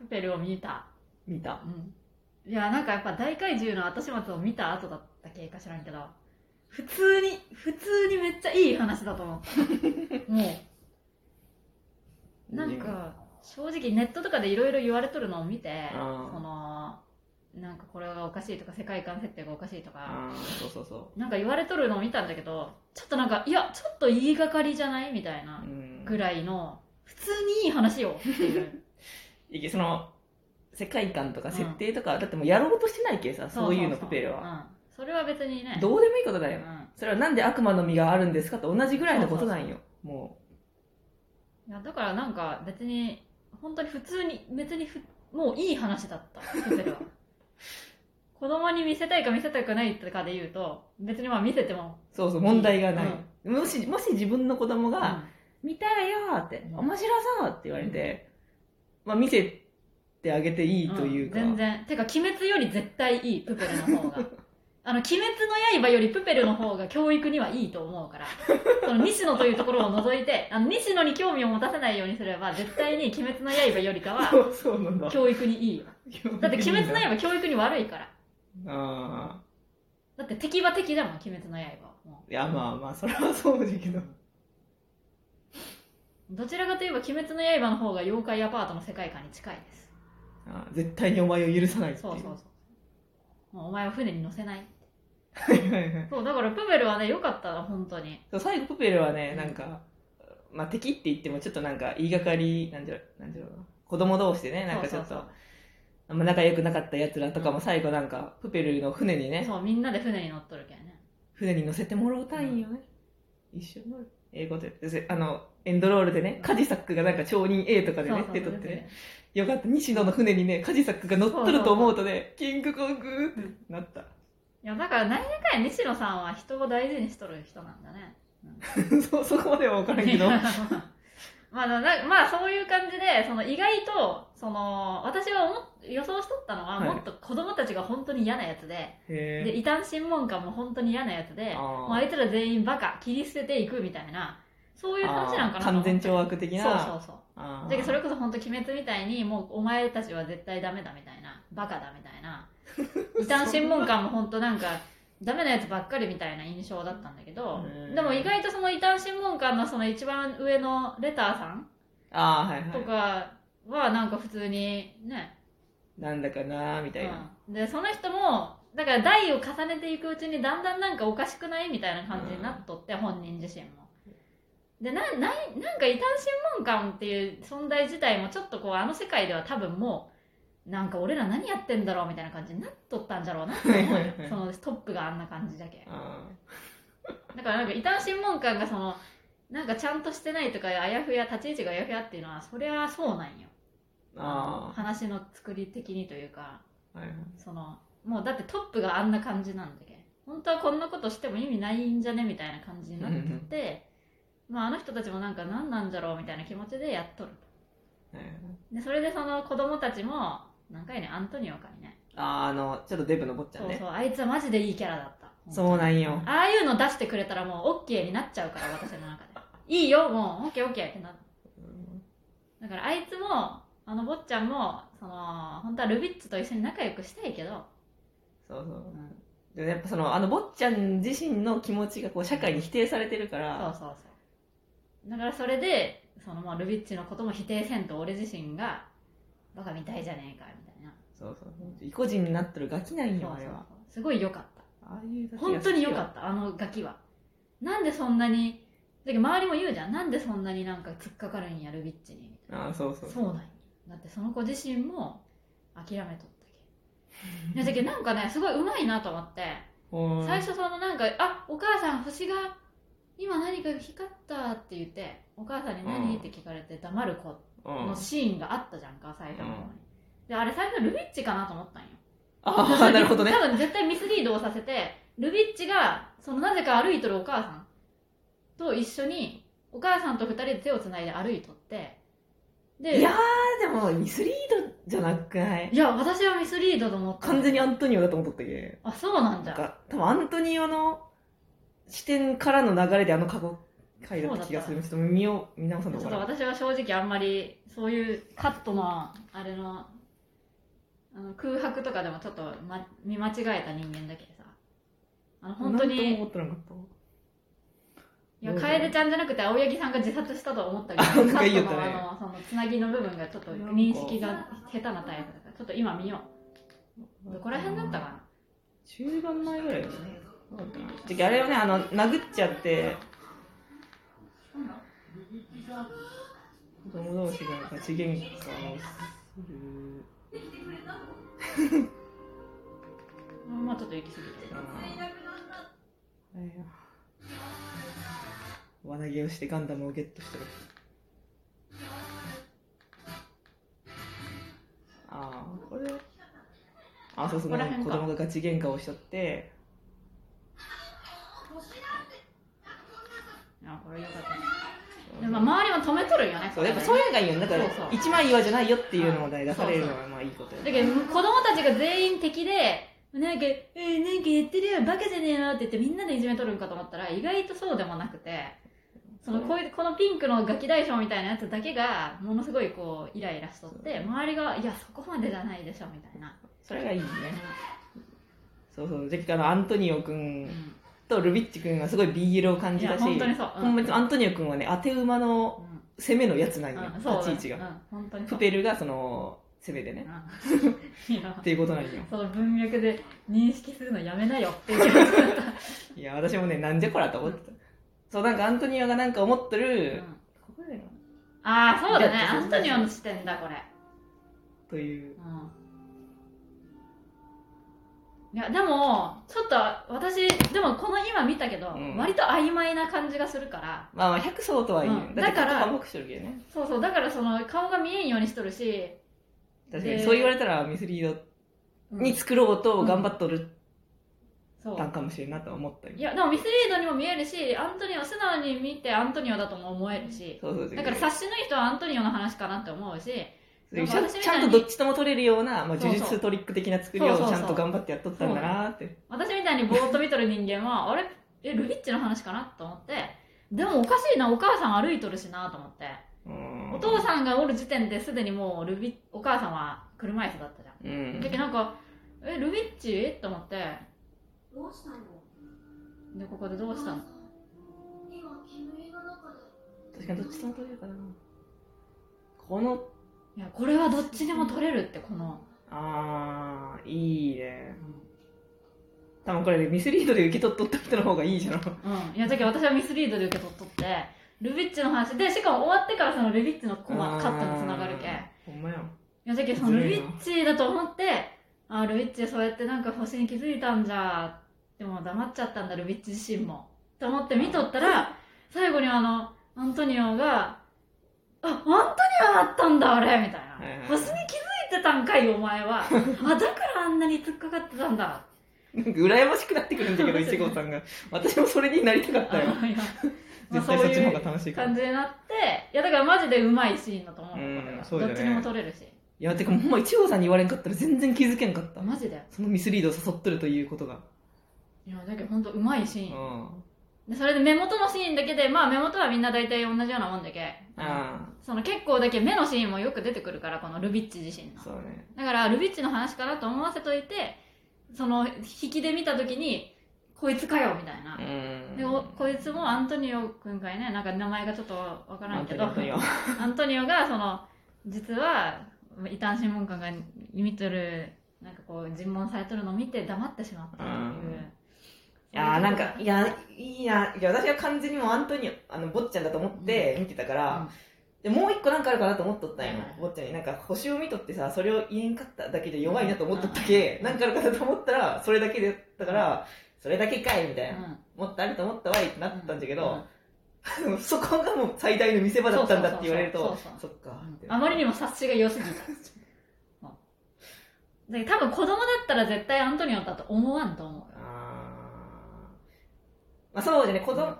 プペルを見た。見たうん。いや、なんかやっぱ大怪獣の後始末を見た後だったっけか知らんけど、普通に、普通にめっちゃいい話だと思った。もう、なんか、正直ネットとかでいろいろ言われとるのを見て、その、なんかこれがおかしいとか、世界観設定がおかしいとか、そうそうそなんか言われとるのを見たんだけど、ちょっとなんか、いや、ちょっと言いがかりじゃないみたいなぐらいの、普通にいい話よっていう。その世界観とか設定とか、だってもうやろうとしてないけさそういうのプペルは、うん。それは別にね。どうでもいいことだよ、うん。それはなんで悪魔の実があるんですかと同じぐらいのことなんよ。もいやだからなんか別に本当に普通に別にふもういい話だった。プペルは。子供に見せたいか見せたくないかで言うと別にまあ見せても、うそうそう問題がない、もしもし自分の子供がう「見たらよ」って「うん。面白そう」って言われて、まあ見せてあげていいんというか、ん全然。てか鬼滅より絶対いいプペルの方が。あの鬼滅の刃よりプペルの方が教育にはいいと思うから。その西野というところを除いてあの西野に興味を持たせないようにすれば絶対に鬼滅の刃よりかは そうそうなんだ。教育にいいよ。だ。って鬼滅の刃教育に悪いから。あだって敵は敵だもん、鬼滅の刃いやまあまあそれはそうだけど。うどちらかといえば、鬼滅の刃の方が妖怪アパートの世界観に近いです。あー絶対にお前を許さないっていそうそうそう。もうお前は船に乗せない。はいはいはいそう、だからプペルはね、良かったな、本当に。そう最後プペルはねなんか、まあ、敵って言ってもちょっとなんか言いがかりなんじゃなんじゃろうな子供同士でねなんかちょっとそうそうあんま仲良くなかったやつらとかも最後なんかプペルの船にねそう、みんなで船に乗っとるけんね。船に乗せてもらおうたいんよね、一緒に乗る英語でであのエンドロールでねカジサックがなんか町人 A とかでね出とってね。よかった。西野の船にねカジサックが乗っとると思うとねキングコングってなった。いや、だから、何やかんや西野さんは人を大事にしとる人なんだね。そそこまでは分からんけどまあ、なまあそういう感じでその意外とその私は予想しとったのは、はい。もっと子供たちが本当に嫌なやつでへで異端審問官も本当に嫌なやつであー。もうあいつら全員バカ切り捨てていくみたいなそういう感じなんかなと完思って。全懲悪的な。そうそうそうあー。だけどそれこそ本当鬼滅みたいにもうお前たちは絶対ダメだみたいなバカだみたいな 異端審問官も本当なんかダメなやつばっかりみたいな印象だったんだけどうん。でも意外とその異端審問官のその一番上のレターさんあーはいはい。とかはなんか普通にね、なんだかなーみたいな、うん、でその人もだから代を重ねていくうちにだんだんなんかおかしくないみたいな感じになっとって、本人自身も。でなななんか異端審問官っていう存在自体もちょっとこうあの世界では多分もうなんか俺ら何やってんだろうみたいな感じになっとったんじゃろうなって思うよ。そのトップがあんな感じだけ。あだからなんか異端審問官がそのなんかちゃんとしてないとかあやふや立ち位置があやふやっていうのはそりゃそうなんよ。話の作り的にというか。ーはいはい。そのもうだってトップがあんな感じなんだけ。本当はこんなことしても意味ないんじゃねみたいな感じになってて、まあ、あの人たちもなんか何なんじゃろうみたいな気持ちでやっとるはいはい。でそれでその子供たちも何回ねアントニオかにね。あーあのちょっとデブの坊ちゃそうんね。そうあいつはマジでいいキャラだった。そうなんよ。ああいうの出してくれたらもう OK になっちゃうから私の中で。いいよもう OKOK ってなだからあいつもあの坊ちゃんもその本当はルビッツと一緒に仲良くしたいけど、そうそう。うん。でもやっぱそのあの坊ちゃん自身の気持ちがこう社会に否定されてるかそうらそうそう。だからそれでそのもうルビッチのことも否定せんと俺自身がバカみたいじゃねえかみたいな。そうそう意固地になってるガキなんそうそうそう。よあれは。すごい良かった。ああいう本当に良かった。あのガキは。なんでそんなにだけど周りも言うじゃん。なんでそんなになんか突っかかるんやルビッチに。みたいああそうそうなそうなんやだってその子自身も諦めとったけだけどなんかねすごいうまいなと思って。最初そのなんか「あお母さん星が今何か光った」って言ってお母さんに何、うんって聞かれて黙る子うんのシーンがあったじゃんか最初の方に、であれ最初ルビッチかなと思ったんよ。ああ なるほどね。多分絶対ミスリードをさせてルビッチがそのなぜか歩いとるお母さんと一緒にお母さんと二人で手をつないで歩いとって。でいやーでもミスリードじゃなくない？いや私はミスリードと思った。完全にアントニオだと思ったけあそうなんじゃなんか多分アントニオの視点からの流れであの格好回だった気がする。ちょっと見よう見直さんとちょっと私は正直あんまりそういうカットのあれのあの空白とかでもちょっと、ま、見間違えた人間だけどさ。あの本当に思ってなかったいや楓ちゃんじゃなくて青柳さんが自殺したと思ったけどカットのあのそのつなぎの部分がちょっと認識が下手なタイプだからちょっと今見よう。どこら辺だったかな。中盤前ぐらいですね。あれをねあの殴っちゃって子供同士がガチ喧嘩をするまあちょっと行き過ぎてあーいや輪投げをしてガンダムをゲットしてるああこれ。あそうそう子供がガチ喧嘩をしちゃって。あこれよかったね。まあ周りも止めとるんよねそうやっぱそういうのがいいよね。だから一枚岩じゃないよっていうのを出されるのはまあいいことよだけど子供たちが全員敵でなんか、えー、なんか言ってるよバカじゃねえなって言ってみんなでいじめとるんかと思ったら意外とそうでもなくてそのこういうこのピンクのガキ大将みたいなやつだけがものすごいこうイライラしとって周りがいやそこまでじゃないでしょみたいな、それがいいね。そうそう。じゃああのアントニオ君うんとルビッチ君はすごい BL を感じたし本当にそう。うん。ほんまにアントニオ君はね当て馬のうん攻めのやつなんよ、うん、立ち位置が、うん、本当にプペルがその攻めでね、っていうことなんよ。その文脈で認識するのやめなよっていう。いや私もねなんじゃこらと思ってた、そうなんかアントニオがなんか思ってる、ああそうだね。アントニオの視点だこれ。といういやでもちょっと私でもこの今見たけど、うん。割と曖昧な感じがするから。まあまあ100層とはいえ、うん。だから反目してるけどね。そうそう。だからその顔が見えんようにしとるし、で確かに。そう言われたらミスリードうん。に作ろうと頑張っとるそう。たんかもしれんなとは思ったよ。いやでもミスリードにも見えるしアントニオ素直に見てアントニオだとも思えるし。そうそうだから察しのいい人はアントニオの話かなって思うしちゃん私みちゃたいにんとどっちとも取れるような、まあ、呪術トリック的な作りをちゃんと頑張ってやっとったんだなーって。私みたいにぼーっと見とる人間はあれ？えルビッチの話かなと思って。でもおかしいなお母さん歩いとるしなと思って。うん。お父さんがおる時点ですでにもうルビお母さんは車椅子だったじゃん。うん。だけどなんかえルビッチ？と思って。どうしたの？でここでどうしたの？今煙の中で。確かにどっちとも取れるかな。このいやこれはどっちでも取れるってこの、あーいいね。多分これねミスリードで受け取っとった人の方がいいじゃん。うん。いやだけど私はミスリードで受け取っとってルビッチの話。でしかも終わってからそのルビッチのコマカットにつながるけほんまや。いやだけどそのルビッチだと思ってあルビッチそうやってなんか星に気づいたんじゃでも黙っちゃったんだルビッチ自身も。と思って見とったら最後にあのアントニオがあアントニオだったんだあれみたいな。はいはい星に気づいてたんかいお前は。あだからあんなに突っかかってたんだ。なんか羨ましくなってくるんだけど 一号さんが。私もそれになりたかったよ。絶対そっちの方が楽しいから。感じになっていやだからマジでうまいシーンだと思うのうんこれは。そうだね。どっちにも撮れるし。いやてかほんま一号さんに言われんかったら全然気づけんかった。マジで。そのミスリードを誘っとるということが。いやだけど本当うまいシーうん。ンあでそれで目元のシーンだけでまあ目元はみんな大体同じようなもんだけ。あその結構だけ目のシーンもよく出てくるからこのルビッチ自身の。そうね。だからルビッチの話かなと思わせといてその引きで見た時にこいつかよみたいな。う、ん。でおこいつもアントニオ君かいね。なんか名前がちょっとわからんけど。アントニオ。アントニオがその実は異端審問官が見とるなんかこう尋問されとるのを見て黙ってしまったっていう、うんいやーなんかいやいいないや私は完全にもうアントニオあの坊ちゃんだと思って見てたから、でもう一個なんかあるかなと思っとったんようん。坊ちゃんに。なんか星を見とってさそれを言えんかっただけで弱いなと思っとったけ、なんかあるかなと思ったらそれだけでやったから、それだけかいみたいな、うん。もっとあると思ったわいってなったんだけど、そこがもう最大の見せ場だったんだって言われるとそっかあまりにも察しが良すぎた。多分子供だったら絶対アントニオだと思わんと思う。よまあそうじゃね。子供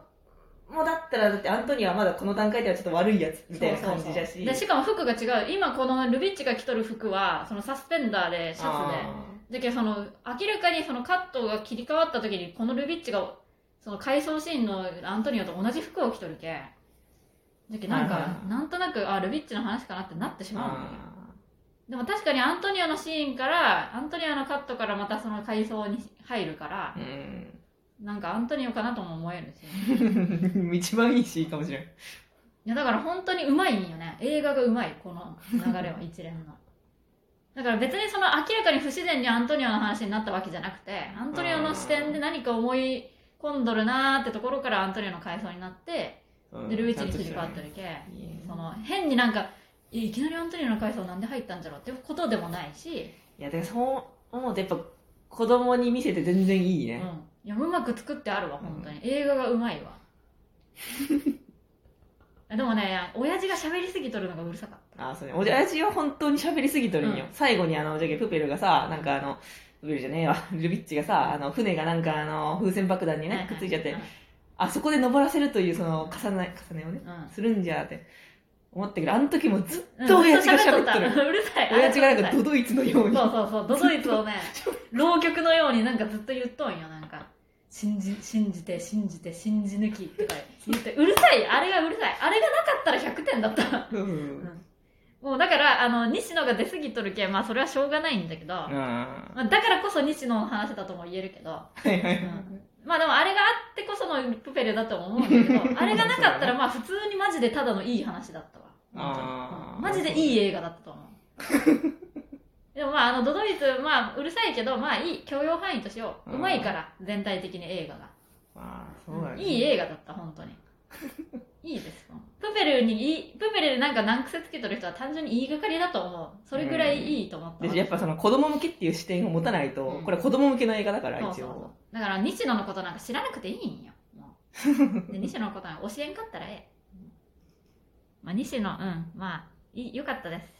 もだったらだってアントニオはまだこの段階ではちょっと悪いやつみたいな感じだし。でしかも服が違う。今このルビッチが着とる服はそのサスペンダーでシャツあでだけどその明らかにそのカットが切り替わった時にこのルビッチがその回想シーンのアントニオと同じ服を着とるけじゃけなんかなんとなくあルビッチの話かなってなってしまうでも確かにアントニオのシーンからアントニオのカットからまたその回想に入るからーうんなんかアントニオかなとも思えるし。一番いいシーンかもしれん。いやだから本当にうまいんよね。映画がうまいこの流れは一連の。だから別にその明らかに不自然にアントニオの話になったわけじゃなくてアントニオの視点で何か思い込んどるなーってところからアントニオの回想になってでルビッチに切り替わってるけその変になんかいいきなりアントニオの回想なんで入ったんじゃろうっていうことでもないし、いやでそう思うとやっぱ子供に見せて全然いいね、うん、いやうまく作ってあるわ本当に、映画がうまいわ。でもね親父が喋りすぎとるのがうるさかった。あそうね。親父は本当に喋りすぎとるんよ、うん。最後にあのじゃけプペルがさなんかあのプペルじゃねえわ。ルビッチがさあの船がなんかあの風船爆弾にねくっついちゃって、あそこで登らせるというその重ね重ねをねうん。するんじゃって思ったけどあの時もずっうん。と親父が喋っとる、ずっとうるさい。親父がなんかドドイツのように。そうそうそう。ドドイツをね浪曲のようになんかずっと言っとんよなんか信じ信じて信じて信じ抜きとか言って。うるさい。あれがうるさい。あれがなかったら100点だった。うん。もうだからあの西野が出過ぎとるけんまあそれはしょうがないんだけど、うん。まあ、だからこそ西野の話だとも言えるけど、はいはいはい。うん。まあでもあれがあってこそのプペルだとも思うんだけど あれがなかったらまあ普通にマジでただのいい話だったわ。マジでいい映画だったと思う でもまああのドドイツまあうるさいけどまあいい許容範囲としよう。うん。うまいから全体的に映画が、ああそうだね。いい映画だった本当に。いいですプペルにいいプペルでなんか難癖つけとる人は単純に言いがかりだと思う。それぐらいいいと思った、でやっぱその子供向けっていう視点を持たないと、うん。これは子供向けの映画だからそうそう一応そう。だから西野のことなんか知らなくていいんよ。で西野のことなんか教えんかったらええ、まあ、西野うん。まあいいよかったです